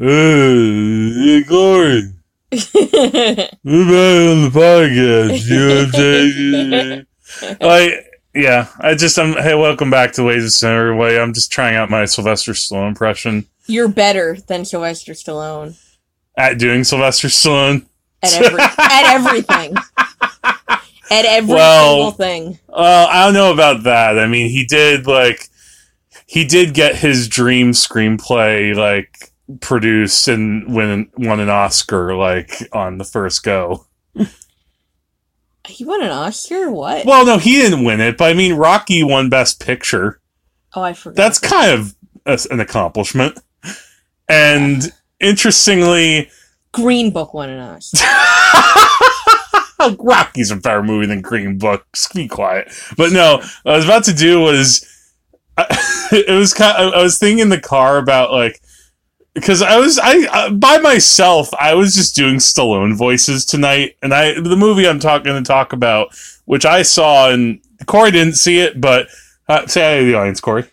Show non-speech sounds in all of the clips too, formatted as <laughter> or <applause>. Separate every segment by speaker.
Speaker 1: Hey, Korey, <laughs> we're back on the podcast. You know what I'm saying? like, yeah, I just, I'm, hey, welcome back to Wages of Cinema, everybody. I'm just trying out my Sylvester Stallone impression
Speaker 2: You're better than Sylvester Stallone
Speaker 1: at doing Sylvester Stallone.
Speaker 2: at every at everything. At every
Speaker 1: Well-
Speaker 2: single thing.
Speaker 1: Well, I don't know about that. I mean, he did like he did get his dream screenplay like produced and win won an Oscar like on the first go.
Speaker 2: He won an Oscar what?
Speaker 1: Well, no, he didn't win it, but I mean, Rocky won Best Picture.
Speaker 2: oh, I forgot.
Speaker 1: That's kind of a, an accomplishment. And interestingly,
Speaker 2: Green Book won an Oscar. <laughs>
Speaker 1: Rocky's a better movie than Green Book. Just be quiet. But no, what I was about to do was, <laughs> it was kind. Of, I was thinking in the car about like, because I was I uh, by myself. I was just doing Stallone voices tonight, and I the movie I'm talking to talk about, which I saw, and Korey didn't see it, but uh, say hi to the audience, Korey.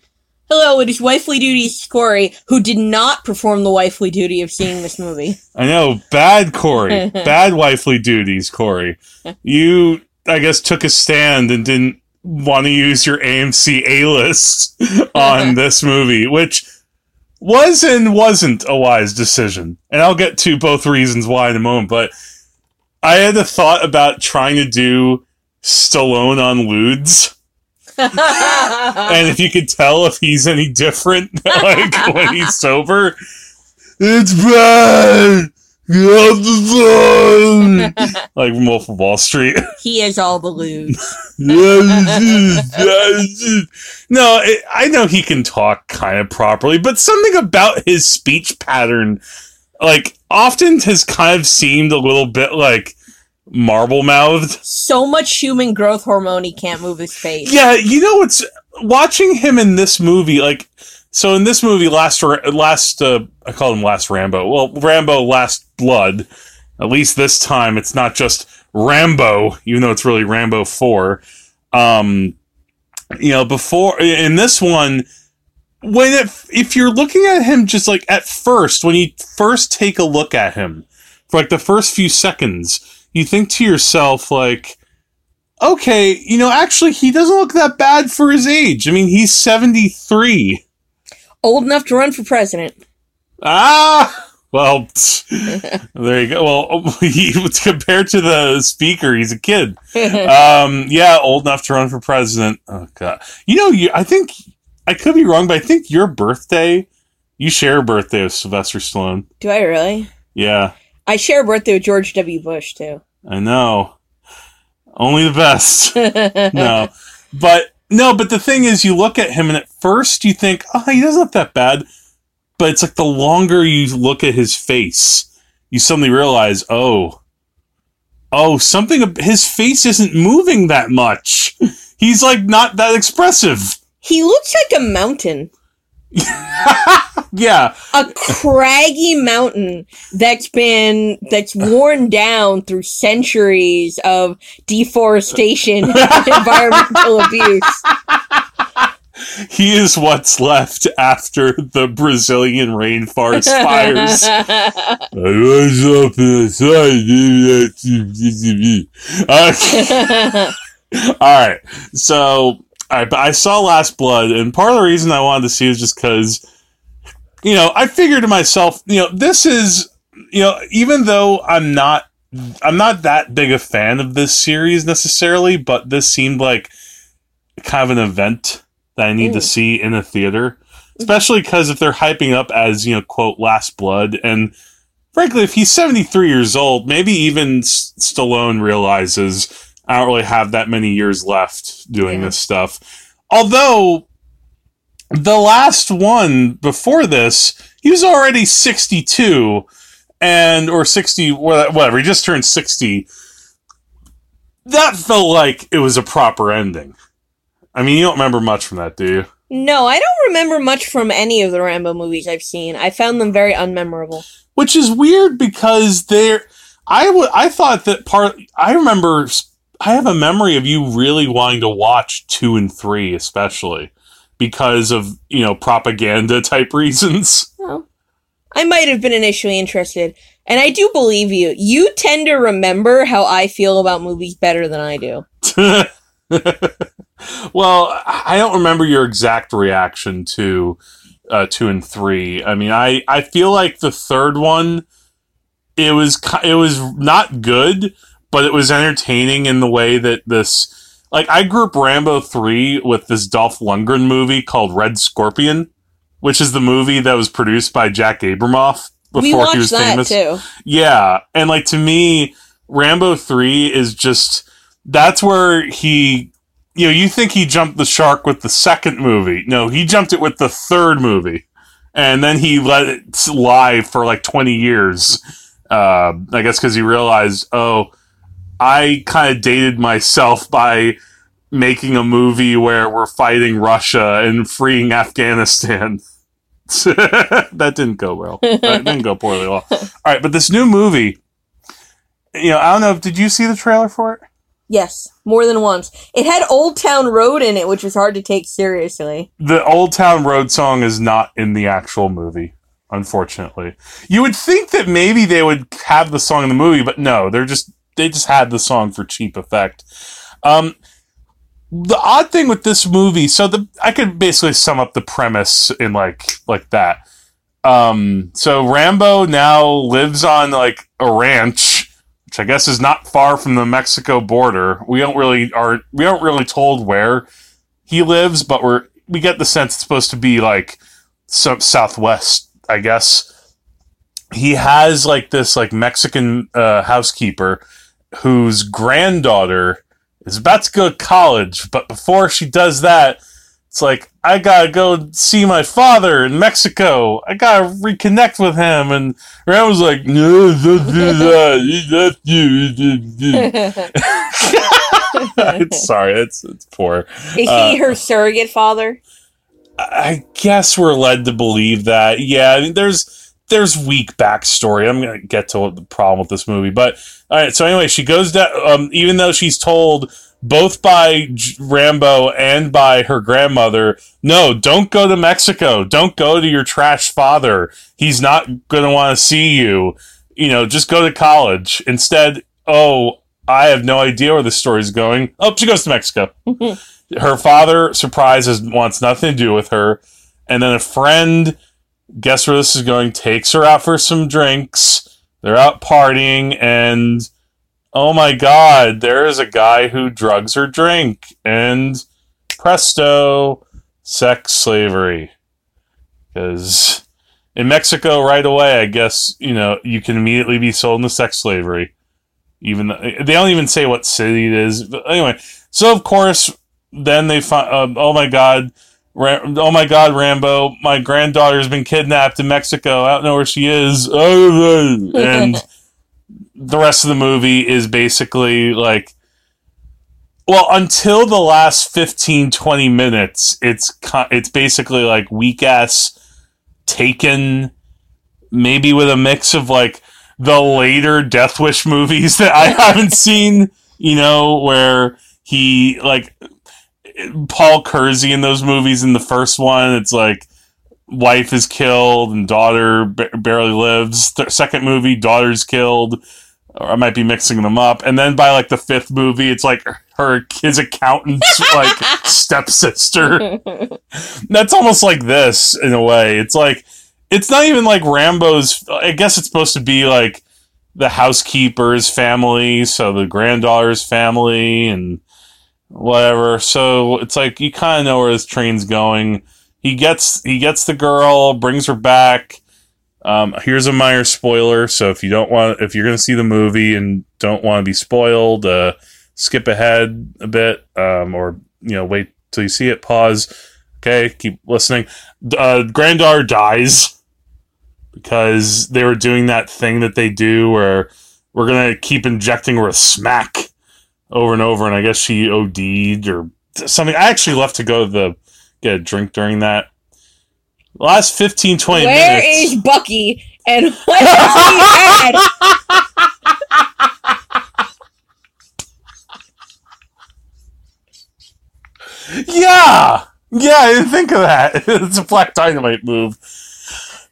Speaker 2: Hello, it is Wifely Duty Korey, who did not perform the wifely duty of seeing this movie.
Speaker 1: I know, bad Korey, <laughs> bad wifely duties, Korey. You, I guess, took a stand and didn't want to use your AMC A list <laughs> on this movie, which was and wasn't a wise decision. And I'll get to both reasons why in a moment, but I had a thought about trying to do Stallone on Ludes. <laughs> And if you could tell if he's any different, <laughs> like when he's sober, it's bad. Off the phone. like Wolf of Wall Street. <laughs> <laughs>
Speaker 2: he is all the lewd.
Speaker 1: no, it, I know he can talk kind of properly, but something about his speech pattern, like, often has kind of seemed a little bit like marble mouthed.
Speaker 2: So much human growth hormone he can't move his face.
Speaker 1: Yeah, you know what's watching him in this movie, like so in this movie, last last uh, I call him Last Rambo. Well, Rambo Last Blood. At least this time, it's not just Rambo, even though it's really Rambo Four. Um, you know, before in this one, when it, if you're looking at him just like at first, when you first take a look at him for like the first few seconds, you think to yourself like okay, you know, actually, he doesn't look that bad for his age. I mean, he's 73.
Speaker 2: Old enough to run for president.
Speaker 1: Ah! Well, <laughs> there you go. Well, he, <laughs> compared to the speaker, he's a kid. <laughs> Um, yeah, old enough to run for president. Oh, God. You know, you, I think, I could be wrong, but I think your birthday, you share a birthday with Sylvester Stallone.
Speaker 2: Do I really?
Speaker 1: Yeah,
Speaker 2: I share a birthday with George W. Bush too.
Speaker 1: I know. Only the best. no. But no, but the thing is you look at him and at first you think, oh, he doesn't look that bad. But it's like the longer you look at his face, you suddenly realize, oh, oh, something, his face isn't moving that much. He's like not that expressive.
Speaker 2: He looks like a mountain. <laughs>
Speaker 1: Yeah.
Speaker 2: a craggy mountain that's been that's worn down through centuries of deforestation and <laughs> environmental abuse.
Speaker 1: He is what's left after the Brazilian rainforest <laughs> fires. I was up inside. <laughs> All right. So, but I saw Last Blood, and part of the reason I wanted to see is just because, you know, I figured to myself, you know, this is, you know, even though I'm not, I'm not that big a fan of this series necessarily, but this seemed like kind of an event that I need to see in a theater, especially because if they're hyping up as you know, quote, Last Blood, and frankly, if he's 73 years old, maybe even S- Stallone realizes I don't really have that many years left doing
Speaker 2: Yeah.
Speaker 1: this stuff. Although the last one before this, he was already 62 and or 60 whatever, he just turned 60. That felt like it was a proper ending. I mean, you don't remember much from that, do you?
Speaker 2: No, I don't remember much from any of the Rambo movies I've seen. I found them very unmemorable.
Speaker 1: which is weird because they're I would I thought that part I remember I have a memory of you really wanting to watch 2 and 3 especially because of, you know, propaganda type <laughs> reasons.
Speaker 2: I might have been initially interested. And I do believe you. You tend to remember how I feel about movies better than I do. <laughs>
Speaker 1: well, I don't remember your exact reaction to uh, two and three. I mean, I, I feel like the third one, it was it was not good, but it was entertaining in the way that this like I grew up Rambo three with this Dolph Lundgren movie called Red Scorpion, which is the movie that was produced by Jack Abramoff before he was famous.
Speaker 2: too.
Speaker 1: Yeah, and like to me, Rambo three is just that's where he. You know, you think he jumped the shark with the second movie. No, he jumped it with the third movie. And then he let it lie for like 20 years. Uh, I guess because he realized, oh, I kind of dated myself by making a movie where we're fighting Russia and freeing Afghanistan. <laughs> that didn't go well. That didn't go poorly at all. All right, but this new movie, you know, I don't know. Did you see the trailer for it?
Speaker 2: Yes, more than once. It had Old Town Road in it, which was hard to take seriously.
Speaker 1: The Old Town Road song is not in the actual movie, unfortunately. You would think that maybe they would have the song in the movie, but no, they're just they just had the song for cheap effect. Um, the odd thing with this movie, so the I could basically sum up the premise in like like that. Um, so Rambo now lives on like a ranch, which I guess is not far from the Mexico border. We don't really are we aren't really told where he lives, but we're we get the sense it's supposed to be like some southwest, I guess. He has like this like Mexican uh, housekeeper whose granddaughter is about to go to college, but before she does that, it's like I gotta go see my father in Mexico. I gotta reconnect with him, and Ram was like, "No, don't do that. He you." <laughs> Sorry, it's it's poor.
Speaker 2: Is he
Speaker 1: Uh,
Speaker 2: her surrogate father?
Speaker 1: I guess we're led to believe that. Yeah, I mean, there's there's weak backstory. I'm gonna get to what the problem with this movie, but all right. So anyway, she goes down. Um, even though she's told both by J- Rambo and by her grandmother, no, don't go to Mexico. Don't go to your trash father. He's not gonna want to see you. You know, just go to college instead. Oh, I have no idea where the story's going. Oh, she goes to Mexico <laughs> her father surprises wants nothing to do with her and then a friend guess where this is going? Takes her out for some drinks. They're out partying and oh my god there is a guy who drugs her drink. And presto sex slavery. Because in mexico right away i guess you know you can immediately be sold into sex slavery. Even though, they don't even say what city it is. But anyway so of course then they find, uh, oh my god, Ram- oh my god, Rambo, my granddaughter's been kidnapped in Mexico. I don't know where she is. <laughs> and the rest of the movie is basically like, well, until the last 15, 20 minutes, it's it's basically like weak ass Taken, maybe with a mix of like the later Death Wish movies <laughs> that I haven't seen. You know, where he like Paul Kersey in those movies. In the first one, it's like wife is killed and daughter ba- barely lives. Th- second movie, daughter's killed. Or I might be mixing them up. And then by like the fifth movie, it's like her his accountant's <laughs> like stepsister. That's almost like this in a way. It's like it's not even like Rambo's. I guess it's supposed to be like the housekeeper's family, so the granddaughter's family, and whatever. So it's like you kind of know where this train's going. He gets he gets the girl, brings her back. Um, here's a minor spoiler. So if you don't want, if you're going to see the movie and don't want to be spoiled, uh, skip ahead a bit, um, or you know, wait till you see it. Pause. Okay, keep listening. Uh, granddaughter dies because they were doing that thing that they do where we're gonna keep injecting her with smack over and over, and I guess she OD'd or something. I actually left to go to the get a drink during that. Last 15, 20
Speaker 2: Where
Speaker 1: minutes.
Speaker 2: is Bucky? And what has he had? <laughs>
Speaker 1: Yeah, yeah, I didn't think of that. <laughs> it's a Black Dynamite move.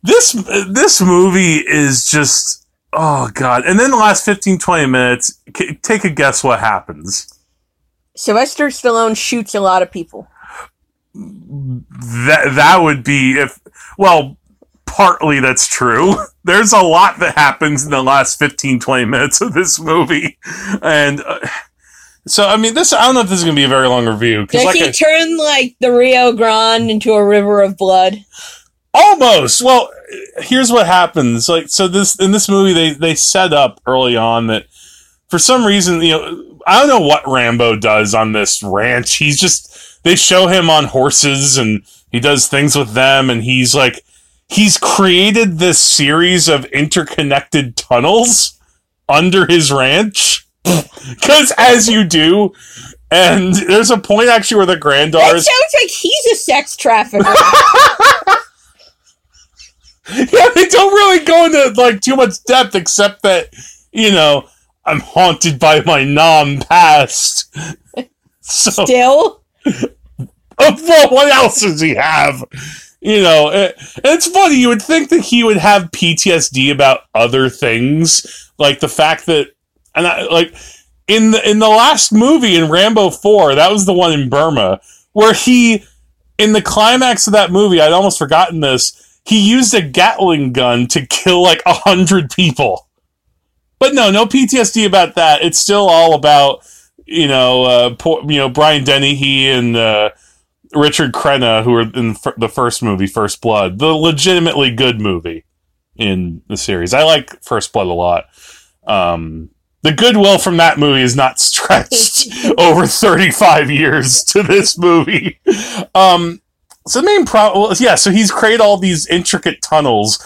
Speaker 1: this this movie is just oh god. And then the last 15 20 minutes, c- take a guess what happens.
Speaker 2: Sylvester Stallone shoots a lot of people.
Speaker 1: That that would be if well, partly that's true. <laughs> There's a lot that happens in the last 15 20 minutes of this movie. And uh, so I mean this I don't know if this is going to be a very long review
Speaker 2: Does
Speaker 1: like
Speaker 2: he
Speaker 1: I-
Speaker 2: turn like the Rio Grande into a river of blood?
Speaker 1: Almost. Well, here's what happens. Like, so this in this movie, they they set up early on that for some reason, you know, I don't know what Rambo does on this ranch. He's just they show him on horses and he does things with them, and he's like he's created this series of interconnected tunnels under his ranch. <laughs> Because as you do, and there's a point actually where the
Speaker 2: That
Speaker 1: granddaughters
Speaker 2: sounds like he's a sex trafficker. <laughs> <laughs>
Speaker 1: yeah, they don't really go into like too much depth except that you know I'm haunted by my nom past. <laughs> So,
Speaker 2: Still, <laughs>
Speaker 1: well, what else does he have? You know, it, it's funny. You would think that he would have PTSD about other things, like the fact that, and I, like in the in the last movie in Rambo Four, that was the one in Burma where he, in the climax of that movie, I'd almost forgotten this. He used a Gatling gun to kill like a hundred people. But no, no PTSD about that. It's still all about you know, uh, poor, you know Brian Dennehy and uh, Richard Crenna, who were in the first movie, First Blood, the legitimately good movie in the series. I like First Blood a lot. Um, the goodwill from that movie is not <laughs> stretched <laughs> over 35 years to this movie. Um, so the main problem, yeah, so he's created all these intricate tunnels.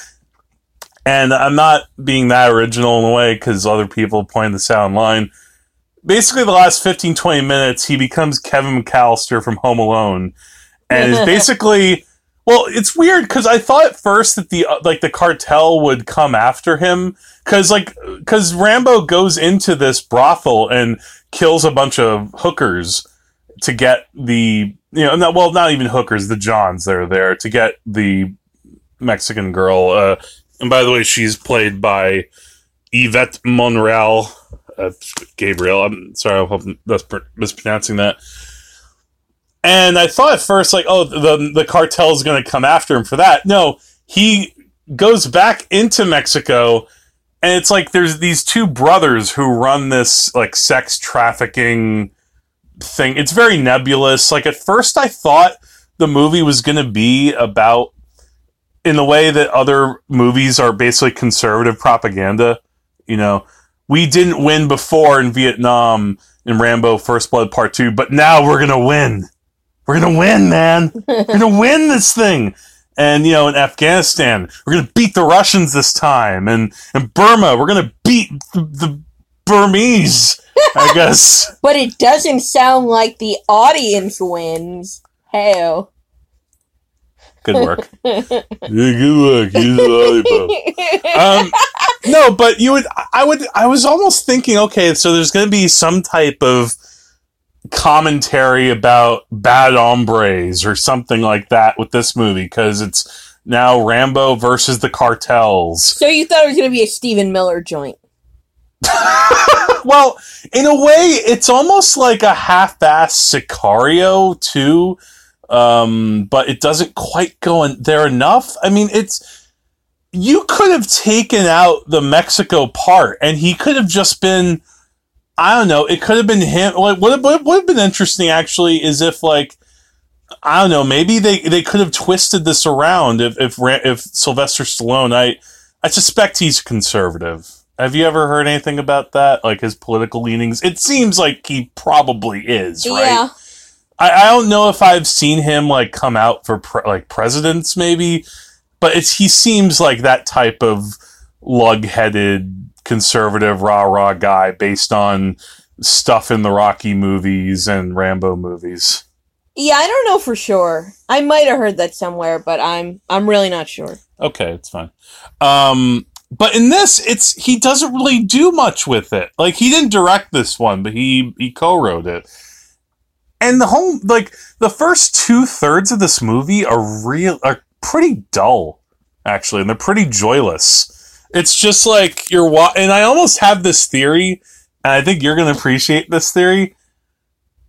Speaker 1: And I'm not being that original in a way because other people pointed this out online. Basically the last 15 20 minutes he becomes kevin mcallister from home alone. And is <laughs> basically well it's weird because i thought at first that the uh, like the cartel would come after him. Because like because rambo goes into this brothel and kills a bunch of hookers to get the you know not, well not even hookers the johns that are there to get the mexican girl uh and by the way she's played by yvette monreal uh, Gabrielle. I'm sorry, I hope I'm mispronouncing that. And I thought at first, like, oh, the the cartel is going to come after him for that. No, he goes back into Mexico, and it's like there's these two brothers who run this like sex trafficking thing. It's very nebulous. Like at first, I thought the movie was going to be about in the way that other movies are basically conservative propaganda. You know, we didn't win before in Vietnam in Rambo First Blood Part 2, but now we're going to win. We're going to win, man. We're going <laughs> to win this thing. And, you know, in Afghanistan, we're going to beat the Russians this time. And in Burma, we're going to beat the, the Burmese, I guess. <laughs>
Speaker 2: but it doesn't sound like the audience wins. Hell.
Speaker 1: Good work. <laughs> Yeah, good work. Here's the lollipop. um, no, but you would, I would, I was almost thinking, okay, so there's going to be some type of commentary about bad hombres or something like that with this movie because it's now Rambo versus the cartels.
Speaker 2: So you thought it was going to be a Stephen Miller joint? <laughs>
Speaker 1: well, in a way, it's almost like a half-assed Sicario too, um, but it doesn't quite go in there enough. I mean, it's you could have taken out the Mexico part, and he could have just been. I don't know. It could have been him. Like, what would have been interesting actually is if like I don't know. Maybe they they could have twisted this around if if if Sylvester Stallone. I I suspect he's conservative. Have you ever heard anything about that? Like his political leanings? It seems like he probably is, right?
Speaker 2: Yeah.
Speaker 1: I, I don't know if I've seen him like come out for pre- like presidents, maybe, but it's he seems like that type of lug-headed conservative rah rah guy based on stuff in the Rocky movies and Rambo movies.
Speaker 2: Yeah, I don't know for sure. I might have heard that somewhere, but I'm I'm really not sure.
Speaker 1: Okay, it's fine. Um, but in this, it's he doesn't really do much with it. Like he didn't direct this one, but he he co-wrote it. And the whole like the first two thirds of this movie are real are pretty dull. actually, and they're pretty joyless. It's just like you're wa- and I almost have this theory, and I think you're going to appreciate this theory.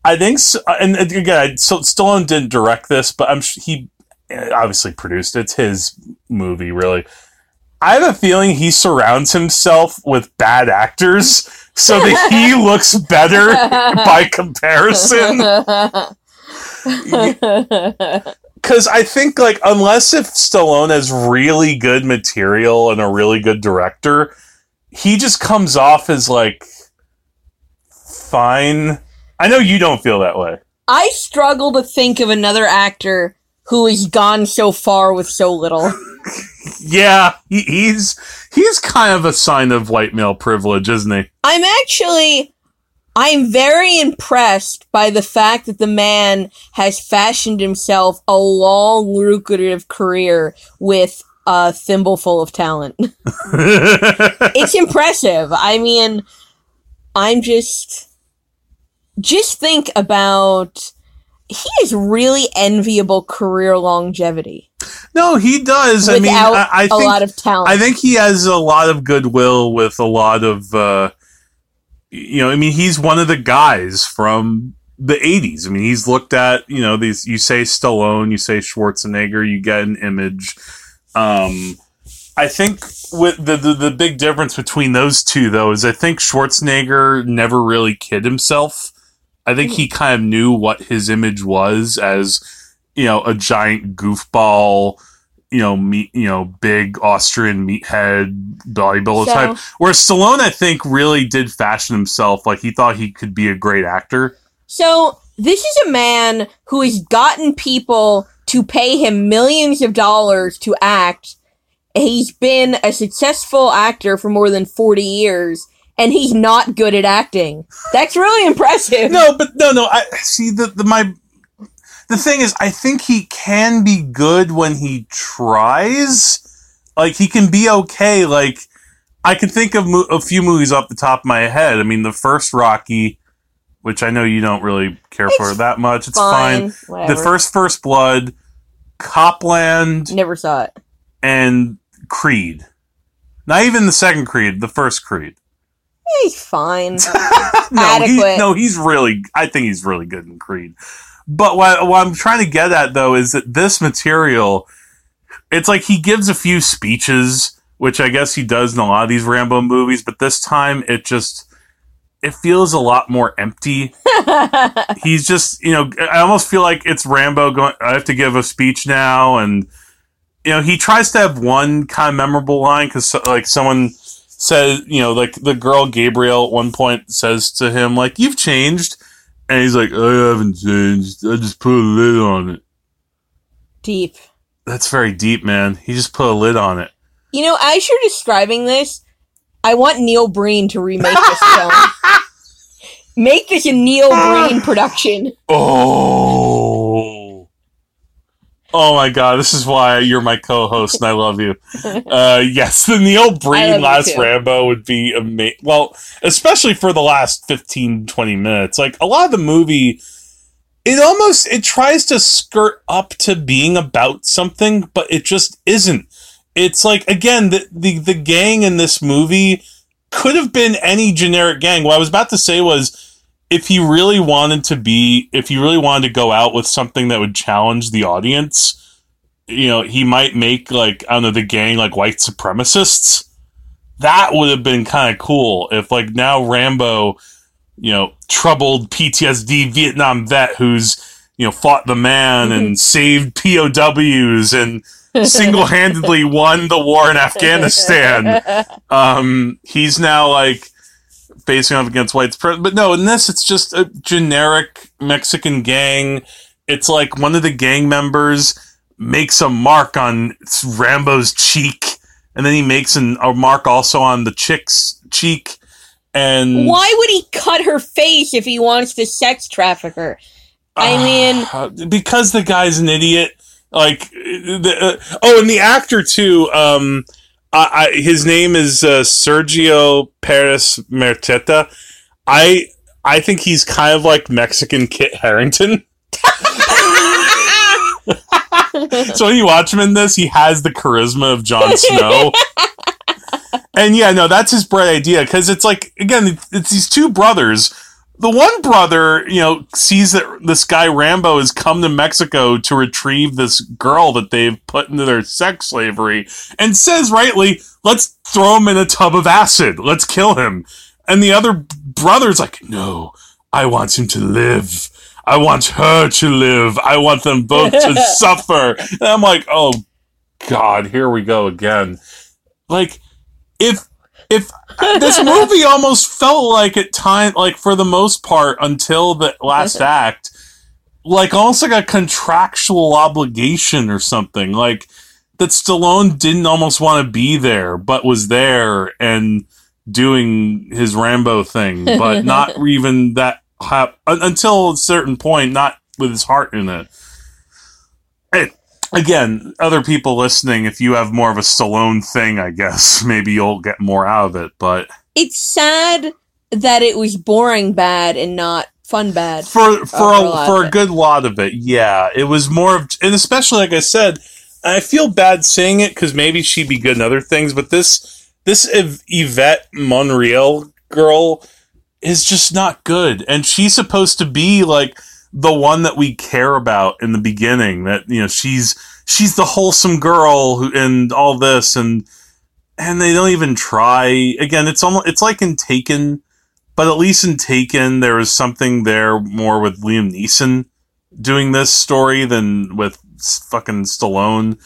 Speaker 1: I think, so, and again, so Stallone didn't direct this, but I'm he obviously produced. It's his movie, really. I have a feeling he surrounds himself with bad actors so that he <laughs> looks better <laughs> by comparison. Because I think, like, unless if Stallone has really good material and a really good director, he just comes off as, like, fine. I know you don't feel that way.
Speaker 2: I struggle to think of another actor who has gone so far with so little. <laughs>
Speaker 1: yeah, he, he's he's kind of a sign of white male privilege, isn't he?
Speaker 2: I'm actually I'm very impressed by the fact that the man has fashioned himself a long, lucrative career with a thimbleful of talent. <laughs> it's impressive. I mean, I'm just just think about he has really enviable career longevity.
Speaker 1: No, he does. I mean, I, I think,
Speaker 2: a lot of talent.
Speaker 1: I think he has a lot of goodwill with a lot of, uh, you know, I mean, he's one of the guys from the 80s. I mean, he's looked at, you know, these, you say Stallone, you say Schwarzenegger, you get an image. Um, I think with the, the, the big difference between those two, though, is I think Schwarzenegger never really kid himself I think he kind of knew what his image was as, you know, a giant goofball, you know, meat, you know, big Austrian meathead bodybuilder so, type. Whereas Stallone, I think, really did fashion himself like he thought he could be a great actor.
Speaker 2: So this is a man who has gotten people to pay him millions of dollars to act. He's been a successful actor for more than 40 years and he's not good at acting. That's really impressive.
Speaker 1: No, but no, no. I see the, the my the thing is, I think he can be good when he tries. Like he can be okay. Like I can think of mo- a few movies off the top of my head. I mean, the first Rocky, which I know you don't really care it's for that much. It's fine. fine. The first First Blood, Copland.
Speaker 2: Never saw it.
Speaker 1: And Creed. Not even the second Creed. The first Creed.
Speaker 2: He's fine. <laughs>
Speaker 1: no. He, no, he's really. I think he's really good in Creed. But what, what I'm trying to get at though is that this material, it's like he gives a few speeches, which I guess he does in a lot of these Rambo movies, but this time it just it feels a lot more empty. <laughs> He's just, you know, I almost feel like it's Rambo going. I have to give a speech now, and you know, he tries to have one kind of memorable line because like someone says, you know, like the girl Gabrielle at one point says to him, like, you've changed. And he's like, I haven't changed. I just put a lid on it.
Speaker 2: Deep.
Speaker 1: That's very deep, man. He just put a lid on it.
Speaker 2: You know, as you're describing this, I want Neil Breen to remake this film. <laughs> Make this a Neil Breen production.
Speaker 1: Oh. Oh my god, this is why you're my co-host and I love you. <laughs> Uh, yes, the Neil Breen last Rambo would be amazing. Well, especially for the last 15, 20 minutes. Like a lot of the movie, it almost it tries to skirt up to being about something, but it just isn't. It's like again, the the, the gang in this movie could have been any generic gang. What I was about to say was if he really wanted to be, if he really wanted to go out with something that would challenge the audience, you know, he might make like I don't know the gang like white supremacists. That would have been kind of cool if like now Rambo, you know, troubled PTSD Vietnam vet who's you know fought the man and saved POWs and <laughs> single-handedly won the war in <laughs> Afghanistan. Um, he's now like facing off against whites. But no, in this, it's just a generic Mexican gang. It's like one of the gang members makes a mark on Rambo's cheek, and then he makes an, a mark also on the chick's cheek. And
Speaker 2: why would he cut her face if he wants to sex traffic her? I uh,
Speaker 1: mean, because the guy's an idiot. Like, the, uh, oh, and the actor too. Um, I, his name is uh, Sergio Perez Merteta. I I think he's kind of like Mexican Kit Harington. <laughs> so when you watch him in this, he has the charisma of Jon Snow. <laughs> and yeah, no, that's his bright idea because it's like again, it's these two brothers. The one brother, you know, sees that this guy Rambo has come to Mexico to retrieve this girl that they've put into their sex slavery, and says rightly, "Let's throw him in a tub of acid. Let's kill him." And the other brother's like, "No, I want him to live." I want her to live. I want them both to <laughs> suffer. And I'm like, oh God, here we go again. Like, if if this <laughs> movie almost felt like at time, like for the most part, until the last act, like almost like a contractual obligation or something, like that Stallone didn't almost want to be there, but was there and doing his Rambo thing, but <laughs> not even that until a certain point, not with his heart in it. it. Again, other people listening, if you have more of a Stallone thing, I guess <laughs> maybe you'll get more out of it. But
Speaker 2: it's sad that it was boring bad and not fun bad
Speaker 1: for for a, for a good lot of it. Yeah, it was more of, and especially like I said, I feel bad saying it because maybe she'd be good in other things, but this this Yvette Monreal girl is just not good. And she's supposed to be like the one that we care about in the beginning. That you know she's she's the wholesome girl who and all this and and they don't even try. Again, it's almost it's like in Taken, but at least in Taken there was something there more with Liam Neeson doing this story than with fucking Stallone.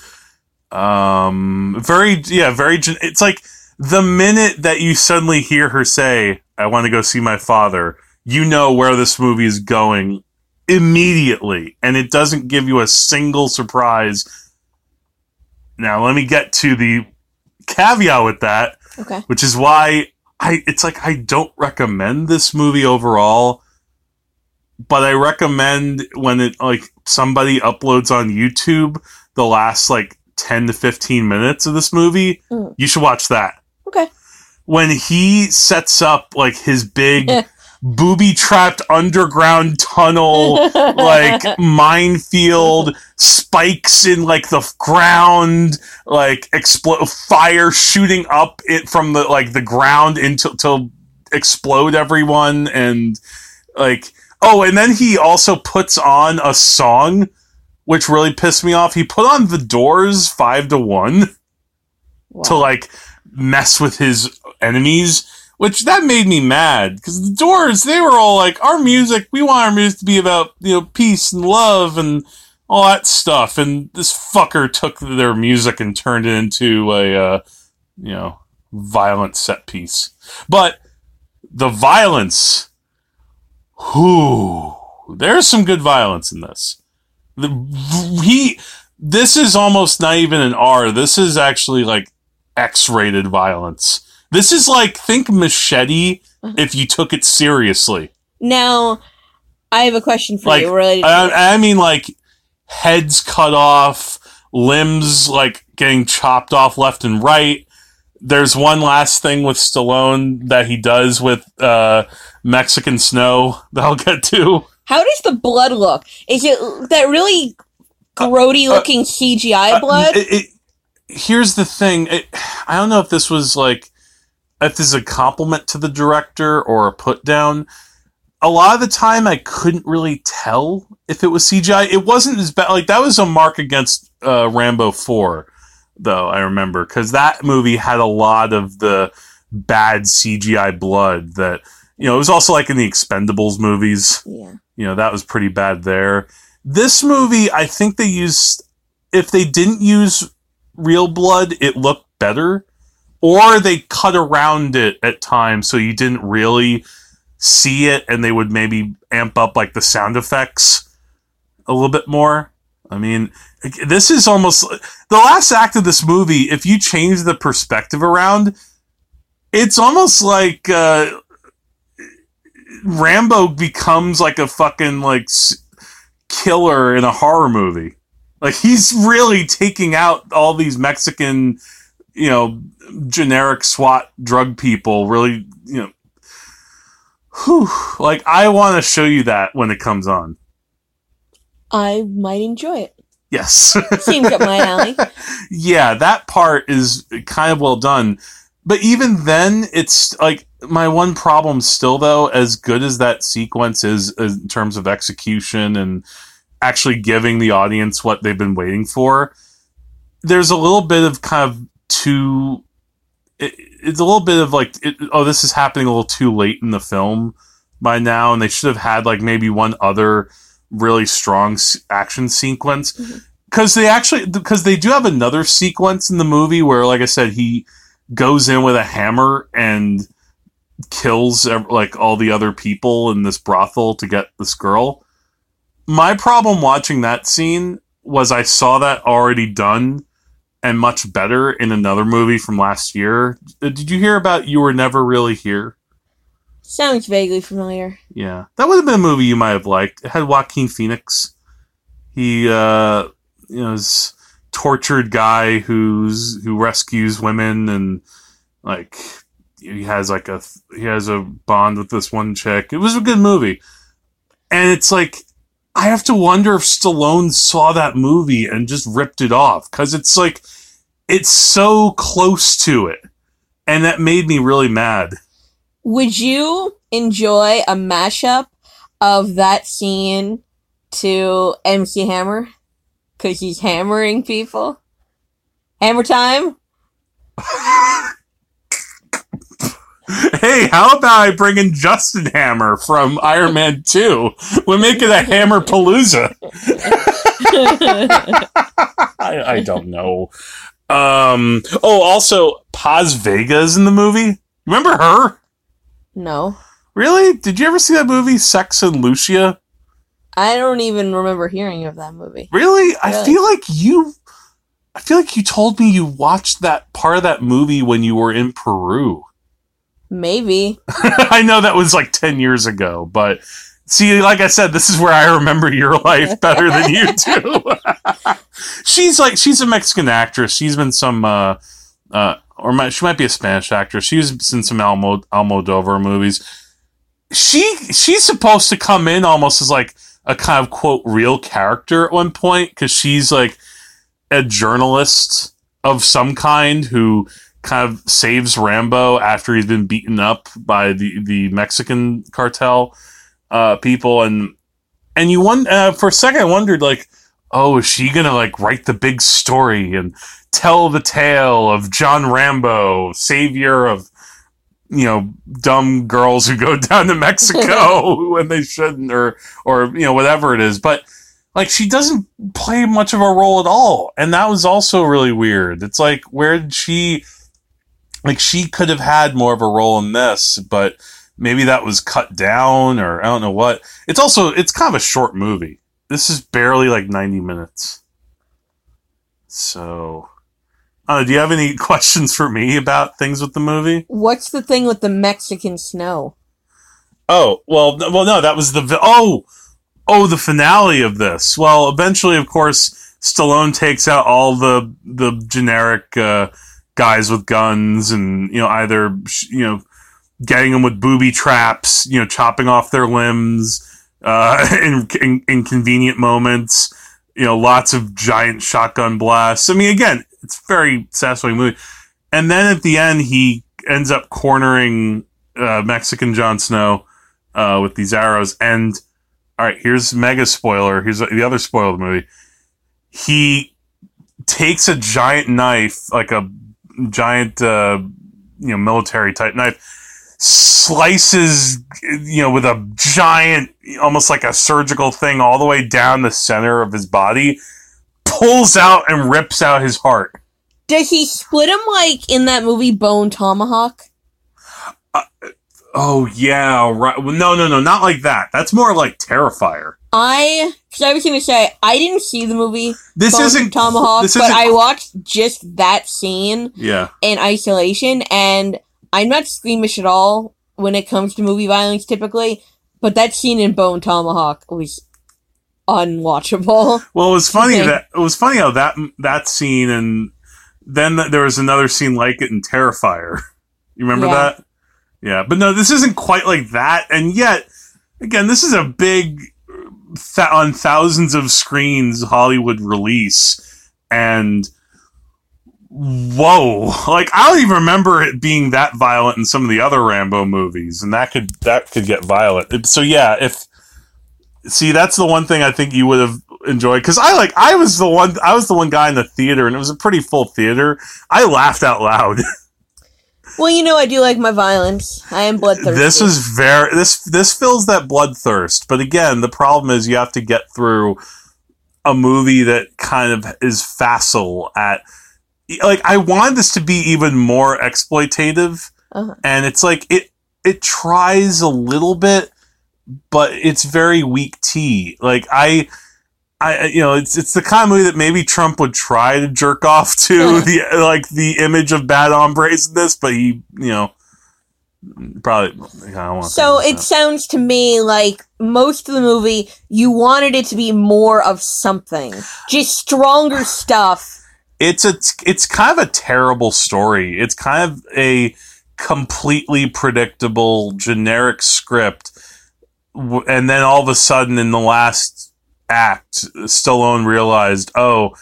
Speaker 1: Um, very yeah, very. It's like the minute that you suddenly hear her say, I want to go see my father, you know where this movie is going immediately. And it doesn't give you a single surprise. Now, let me get to the caveat with that,
Speaker 2: okay.
Speaker 1: which is why I, it's like I don't recommend this movie overall, but I recommend when it, like, somebody uploads on YouTube the last, like, 10 to 15 minutes of this movie, mm. you should watch that.
Speaker 2: Okay
Speaker 1: when he sets up like his big <laughs> booby trapped underground tunnel, <laughs> like minefield, spikes in like the ground, like explode fire shooting up it from the like the ground into to explode everyone and like oh and then he also puts on a song which really pissed me off. He put on the doors five to one wow. to like mess with his enemies, which that made me mad because the Doors they were all like, our music, we want our music to be about you know peace and love and all that stuff, and this fucker took their music and turned it into a uh, you know violent set piece. But the violence, whoo, there's some good violence in this. The he this is almost not even an R. This is actually like X-rated violence. This is like think machete uh-huh. if you took it seriously.
Speaker 2: Now, I have a question for
Speaker 1: like,
Speaker 2: you related.
Speaker 1: I, I mean, like heads cut off, limbs like getting chopped off left and right. There's one last thing with Stallone that he does with uh, Mexican snow <laughs> that I'll get to.
Speaker 2: How does the blood look? Is it that really grody looking uh, uh, CGI blood?
Speaker 1: Uh, it, it, here's the thing. It, I don't know if this was like if this is a compliment to the director or a put down. A lot of the time, I couldn't really tell if it was CGI. It wasn't as bad. Like that was a mark against uh, Rambo Four, though. I remember because that movie had a lot of the bad CGI blood that you know. It was also like in the Expendables movies.
Speaker 2: Yeah.
Speaker 1: You know that was pretty bad there. This movie, I think they used. If they didn't use real blood, it looked better. Or they cut around it at times so you didn't really see it and they would maybe amp up like the sound effects a little bit more. I mean, this is almost the last act of this movie. If you change the perspective around, it's almost like uh, Rambo becomes like a fucking like killer in a horror movie. Like he's really taking out all these Mexican, you know, generic SWAT drug people. Really, you know, whew, like I want to show you that when it comes on.
Speaker 2: I might enjoy it.
Speaker 1: Yes. <laughs>
Speaker 2: Seems up my alley. <laughs>
Speaker 1: yeah, that part is kind of well done. But even then, it's like my one problem still, though, as good as that sequence is in terms of execution and actually giving the audience what they've been waiting for, there's a little bit of kind of too. It, it's a little bit of like, it, oh, this is happening a little too late in the film by now, and they should have had like maybe one other really strong action sequence mm-hmm. because they actually because they do have another sequence in the movie where, like I said, he goes in with a hammer and kills like all the other people in this brothel to get this girl. My problem watching that scene was I saw that already done and much better in another movie from last year. Uh, Did you hear about You Were Never Really Here?
Speaker 2: Sounds vaguely familiar.
Speaker 1: Yeah, that would have been a movie you might have liked. It had Joaquin Phoenix. He, uh, you know, is tortured guy who's who rescues women and like he has like a he has a bond with this one chick. It was a good movie, and it's like I have to wonder if Stallone saw that movie and just ripped it off because it's like it's so close to it, and that made me really mad.
Speaker 2: Would you enjoy a mashup of that scene to MC Hammer? Because he's hammering people? Hammer time? <laughs>
Speaker 1: Hey, how about I bring in Justin Hammer from Iron Man 2? We'll make it a Hammer Palooza. <laughs> I, I don't know. Um, oh, also, Paz Vega's in the movie. Remember her?
Speaker 2: no.
Speaker 1: Really? Did you ever see that movie, Sex and Lucia?
Speaker 2: I don't even remember hearing of that movie.
Speaker 1: Really? I feel like you. I feel like you told me you watched that part of that movie when you were in Peru.
Speaker 2: Maybe. <laughs>
Speaker 1: I know that was like 10 years ago, but see, like I said, this is where I remember your life better than you <laughs> do. <laughs> she's like, she's a Mexican actress. She's been some, uh, uh, or might, she might be a Spanish actress. She was in some Almo, Almodovar movies. She, she's supposed to come in almost as like a kind of quote real character at one point because she's like a journalist of some kind who kind of saves Rambo after he's been beaten up by the, the Mexican cartel uh, people, and and you won uh, for a second. I wondered like, oh, is she gonna like write the big story and tell the tale of John Rambo, savior of you know dumb girls who go <laughs> down to Mexico <laughs> when they shouldn't, or or you know whatever it is, but. Like she doesn't play much of a role at all, and that was also really weird. It's like where did she like she could have had more of a role in this, but maybe that was cut down or I don't know what. It's also it's kind of a short movie. This is barely like 90 minutes. So, uh, do you have any <laughs> questions for me about things with the movie?
Speaker 2: What's the thing with the Mexican snow?
Speaker 1: Oh, well, no- well, no, that was the vi- oh, oh, the finale of this. Well, eventually, of course, Stallone takes out all the the generic uh, guys with guns, and you know, either you know, getting them with booby traps, you know, chopping off their limbs uh, <laughs> in, in inconvenient moments. You know, lots of giant shotgun blasts. I mean, again, it's very satisfying movie. And then at the end, he ends up cornering uh, Mexican Jon Snow uh, with these arrows. And all right, here's mega spoiler. Here's the other spoiler of the movie. He takes a giant knife, like a giant, uh, you know, military type knife, slices, you know, with a giant, almost like a surgical thing, all the way down the center of his body, pulls out and rips out his heart.
Speaker 2: Does he split him like in that movie Bone Tomahawk?
Speaker 1: Oh yeah, right. Well, no, no, no, not like that. That's more like Terrifier.
Speaker 2: I, because I was gonna say I didn't see the movie
Speaker 1: This
Speaker 2: Bone
Speaker 1: isn't
Speaker 2: Tomahawk,
Speaker 1: This
Speaker 2: but
Speaker 1: isn't,
Speaker 2: I watched just that scene
Speaker 1: yeah.
Speaker 2: in isolation, and I'm not squeamish at all when it comes to movie violence typically, but that scene in Bone Tomahawk was unwatchable. <laughs>
Speaker 1: Well, it was funny that it was funny how that that scene and then there was another scene like it in Terrifier. You remember
Speaker 2: Yeah.
Speaker 1: that? Yeah, but no, this isn't quite like that. And yet, again, this is a big th- on thousands of screens Hollywood release and whoa <laughs> like I don't even remember it being that violent in some of the other Rambo movies and that could that could get violent so yeah if see that's the one thing I think you would have enjoyed because I like I was the one I was the one guy in the theater and it was a pretty full theater I laughed out loud <laughs>
Speaker 2: Well, you know, I do like my violence. I am bloodthirsty.
Speaker 1: This is very this this fills that bloodthirst. But again, the problem is you have to get through a movie that kind of is facile at like I wanted this to be even more exploitative,
Speaker 2: Uh-huh.
Speaker 1: and it's like it it tries a little bit, but it's very weak tea. Like I. I, you know, it's it's the kind of movie that maybe Trump would try to jerk off to <laughs> the like the image of bad hombres in this, but he, you know, probably. I don't want
Speaker 2: So it sounds to me like most of the movie, you wanted it to be more of something, just stronger <sighs> stuff.
Speaker 1: it's a it's kind of a terrible story. It's kind of a completely predictable generic script, and then all of a sudden in the last act, Stallone realized, oh.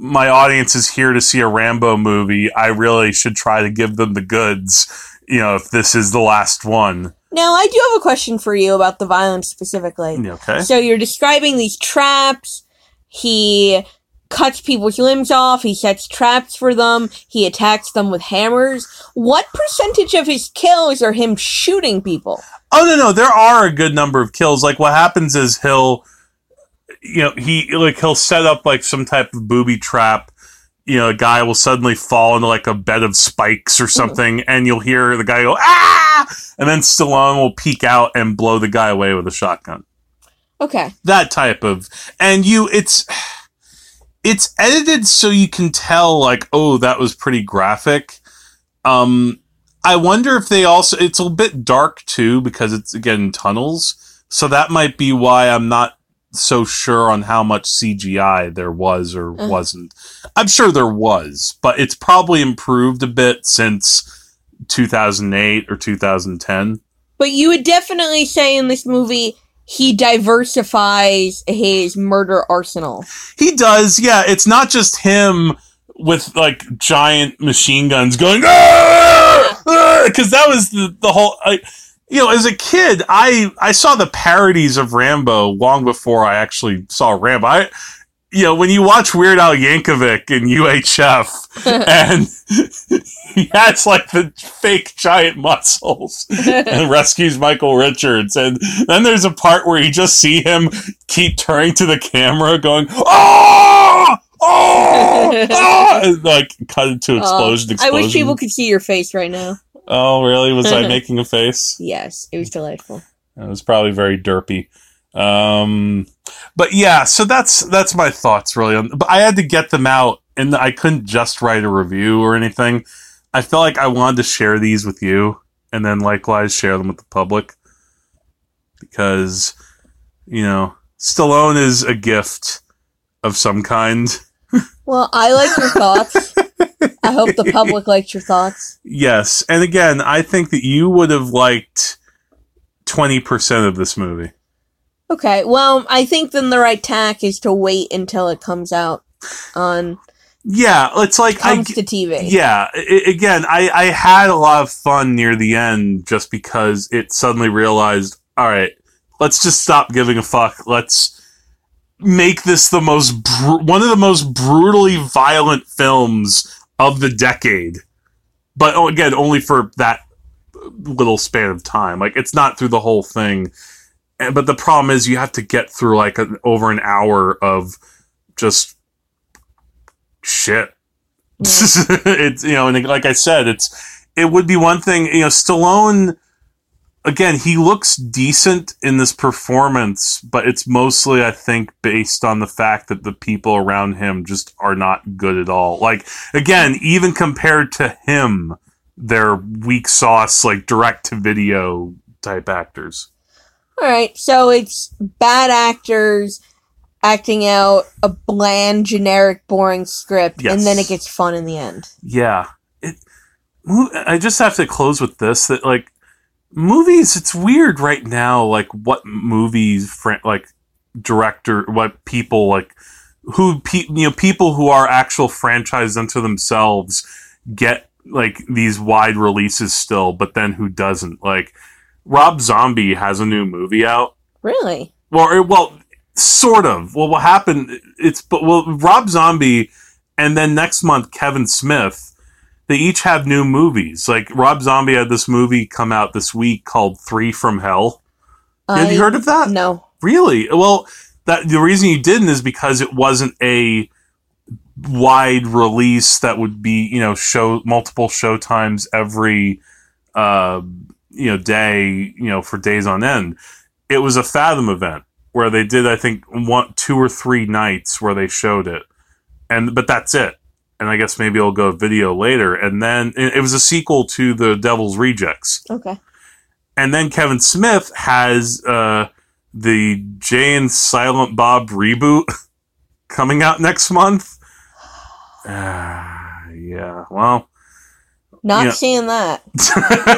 Speaker 1: My audience is here to see a Rambo movie. I really should try to give them the goods, you know, if this is the last one.
Speaker 2: Now, I do have a question for you about the violence specifically.
Speaker 1: Okay.
Speaker 2: So you're describing these traps. He cuts people's limbs off. He sets traps for them. He attacks them with hammers. What percentage of his kills are him shooting people?
Speaker 1: Oh no, no, there are a good number of kills. Like what happens is he'll, you know, he like he'll set up like some type of booby trap. You know, a guy will suddenly fall into like a bed of spikes or something, and you'll hear the guy go ah, and then Stallone will peek out and blow the guy away with a shotgun.
Speaker 2: Okay.
Speaker 1: That type of, and you, it's, it's edited so you can tell like, oh, that was pretty graphic. Um, I wonder if they also it's a bit dark too because it's again tunnels. So that might be why I'm not so sure on how much CGI there was or
Speaker 2: Uh.
Speaker 1: wasn't. I'm sure there was, but it's probably improved a bit since 2008 or 2010.
Speaker 2: But you would definitely say in this movie he diversifies his murder arsenal.
Speaker 1: He does, yeah. It's not just him with like giant machine guns going because that was the the whole. I, you know, as a kid, I I saw the parodies of Rambo long before I actually saw Rambo. I, you know, when you watch Weird Al Yankovic in UHF <laughs> and he has like the fake giant muscles and <laughs> rescues Michael Richards, and then there's a part where you just see him keep turning to the camera, going, "Oh, oh, oh!" and, like cut into explosion.
Speaker 2: Uh, I wish people could see your face right now.
Speaker 1: Oh, really? Was I <laughs> making a face?
Speaker 2: Yes, it was delightful.
Speaker 1: It was probably very derpy. Um, but yeah, so that's that's my thoughts really. On, but I had to get them out, and I couldn't just write a review or anything. I felt like I wanted to share these with you, and then likewise share them with the public, because you know Stallone is a gift of some kind.
Speaker 2: Well, I like your thoughts. <laughs> I hope the public <laughs> liked your thoughts.
Speaker 1: Yes, and again, I think that you would have liked twenty percent of this movie.
Speaker 2: Okay, well, I think then the right tack is to wait until it comes out on
Speaker 1: Yeah, it's like I
Speaker 2: comes to TV.
Speaker 1: Yeah, I- again, I, I had a lot of fun near the end just because it suddenly realized, all right, let's just stop giving a fuck. Let's make this the most bru- one of the most brutally violent films of the decade. But oh, again, only for that little span of time. Like it's not through the whole thing. And, but the problem is you have to get through like an, over an hour of just shit <laughs> it's you know, and like I said, it's it would be one thing. You know, Stallone. Again, he looks decent in this performance, but it's mostly, I think, based on the fact that the people around him just are not good at all. Like, again, even compared to him, they're weak sauce, like direct to video type actors.
Speaker 2: All right, so it's bad actors acting out a bland, generic, boring script,
Speaker 1: Yes.
Speaker 2: and then it gets fun in the end.
Speaker 1: Yeah. It, I just have to close with this that, like, movies, it's weird right now, like, what movies, fran- like, director, what people like, who pe- you know, people who are actual franchise unto themselves get like these wide releases still, but then who doesn't? Like Rob Zombie has a new movie out.
Speaker 2: Really?
Speaker 1: Well, well, sort of. Well, what happened? It's but well, Rob Zombie, and then next month Kevin Smith. They each have new movies. Like Rob Zombie had this movie come out this week called Three from Hell. Have you heard of that?
Speaker 2: No.
Speaker 1: Really? Well, that the reason you didn't is because it wasn't a wide release that would be you know show multiple show times every uh you know day you know for days on end. It was a Fathom event where they did I think one two or three nights where they showed it, and but that's it. And I guess maybe I'll go video later. And then it was a sequel to the Devil's Rejects
Speaker 2: Okay.
Speaker 1: and then Kevin Smith has uh, the Jay and Silent Bob reboot <laughs> coming out next month. Uh, <sighs> yeah, well,
Speaker 2: Not
Speaker 1: Yeah.
Speaker 2: seeing that.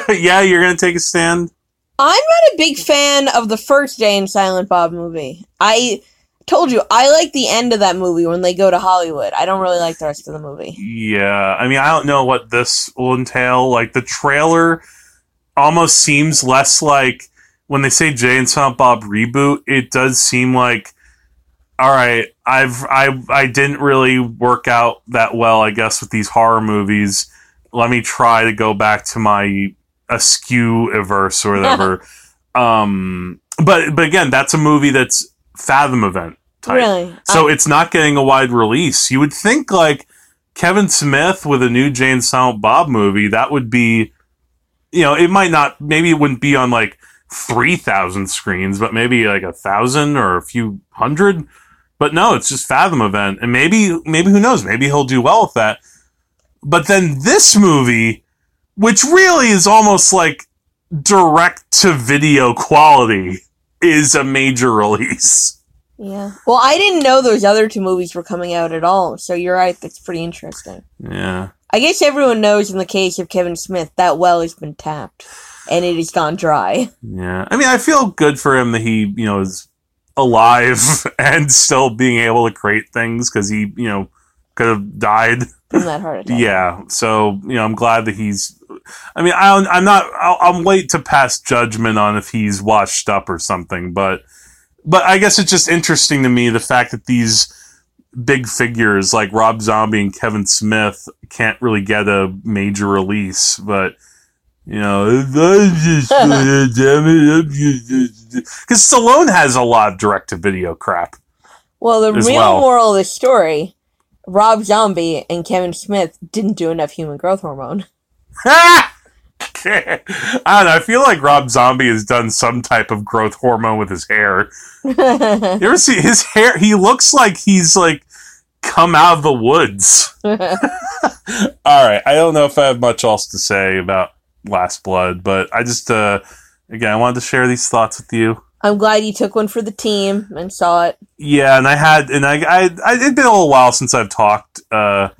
Speaker 2: <laughs>
Speaker 1: yeah, you're gonna take a stand.
Speaker 2: I'm not a big fan of the first Jay and Silent Bob movie. I told you I like the end of that movie when they go to Hollywood. I don't really like the rest of the movie.
Speaker 1: Yeah, I mean, I don't know what this will entail. Like the trailer almost seems less like when they say Jay and Silent Bob reboot. It does seem like, all right, I've I I didn't really work out that well, I guess, with these horror movies. Let me try to go back to my Askewniverse or whatever. <laughs> um, but but again, that's a movie that's Fathom event type.
Speaker 2: Really?
Speaker 1: So
Speaker 2: I-
Speaker 1: it's not getting a wide release. You would think like Kevin Smith with a new Jay and Silent Bob movie, that would be, you know, it might not, maybe it wouldn't be on like 3,000 screens, but maybe like a thousand or a few hundred. But no, it's just Fathom event. And maybe, maybe who knows? Maybe he'll do well with that. But then this movie, which really is almost like direct to video quality, is a major <laughs> release.
Speaker 2: Yeah. Well, I didn't know those other two movies were coming out at all. So you're right. That's pretty interesting.
Speaker 1: Yeah.
Speaker 2: I guess everyone knows in the case of Kevin Smith that well has been tapped and it has gone dry.
Speaker 1: Yeah, I mean, I feel good for him that he, you know, is alive <laughs> and still being able to create things because he, you know, could have died.
Speaker 2: from that heart attack.
Speaker 1: Yeah, so you know, I'm glad that he's. I mean, I, I'm not. I'll, I'm late to pass judgment on if he's washed up or something, but but I guess it's just interesting to me the fact that these big figures like Rob Zombie and Kevin Smith can't really get a major release, but you know, <laughs> because Stallone has a lot of direct to video crap.
Speaker 2: Well, the real
Speaker 1: well.
Speaker 2: moral of the story Rob Zombie and Kevin Smith didn't do enough human growth hormone. <laughs> <laughs>
Speaker 1: I don't know. I feel like Rob Zombie has done some type of growth hormone with his hair. <laughs> You ever see his hair? He looks like he's like come out of the woods. <laughs> All right. I don't know if I have much else to say about Last Blood, but I just, uh, again, I wanted to share these thoughts with you.
Speaker 2: I'm glad you took one for the team and saw it.
Speaker 1: Yeah, and I had, and I, I, I it'd been a little while since I've talked uh,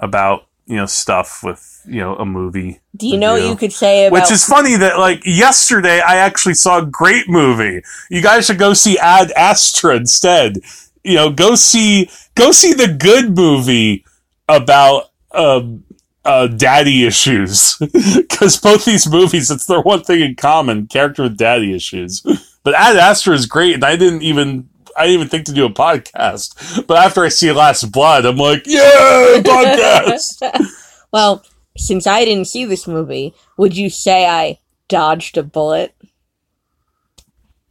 Speaker 1: about you know stuff with you know a movie.
Speaker 2: Do you know what you could say about
Speaker 1: Which is funny that like yesterday I actually saw a great movie. You guys should go see Ad Astra instead. You know, go see go see the good movie about um uh, daddy issues <laughs> because both these movies it's their one thing in common character with daddy issues but ad astra is great and i didn't even i didn't even think to do a podcast. But after i see last blood i'm like yeah podcast. <laughs>
Speaker 2: Well, since I didn't see this movie, would you say I dodged a bullet?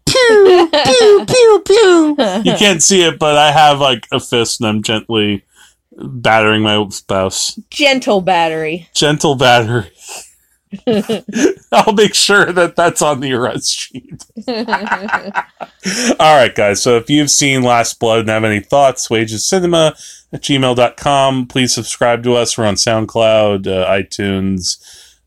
Speaker 1: pew pew pew pew. You can't see it but i have like a fist and i'm gently battering my spouse.
Speaker 2: Gentle battery.
Speaker 1: gentle battery <laughs> i'll make sure that that's on the arrest sheet <laughs> All right, guys. So if you've seen Last Blood and have any thoughts, wagesofcinema at gmail.com. Please subscribe to us. We're on SoundCloud, uh, iTunes,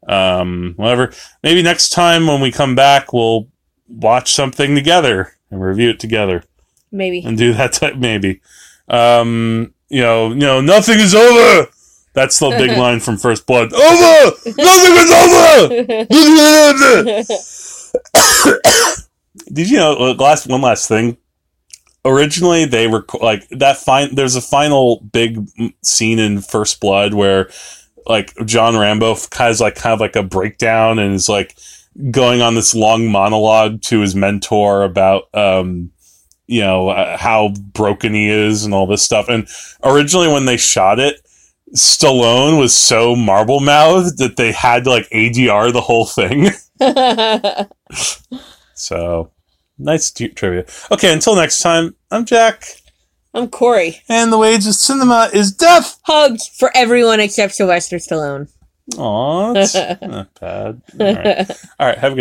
Speaker 1: um, whatever. Maybe next time when we come back, we'll watch something together and review it together
Speaker 2: Maybe.
Speaker 1: and do that type, maybe. Um, you know, you know, nothing is over. That's the big <laughs> line from First Blood. Over! Nothing is over! <laughs> Did you know uh, last one last thing? originally they were like that fine there's a final big scene in first blood where like john rambo has like kind of like a breakdown and is like going on this long monologue to his mentor about um you know uh, how broken he is and all this stuff and originally when they shot it stallone was so marble mouthed that they had to like adr the whole thing. <laughs> So nice t- trivia. Okay until next time i'm jack.
Speaker 2: I'm Korey.
Speaker 1: and the Wages of Cinema is death!
Speaker 2: Hugs for everyone except Sylvester Stallone.
Speaker 1: Aw, that's <laughs> not bad. All right, all right have a good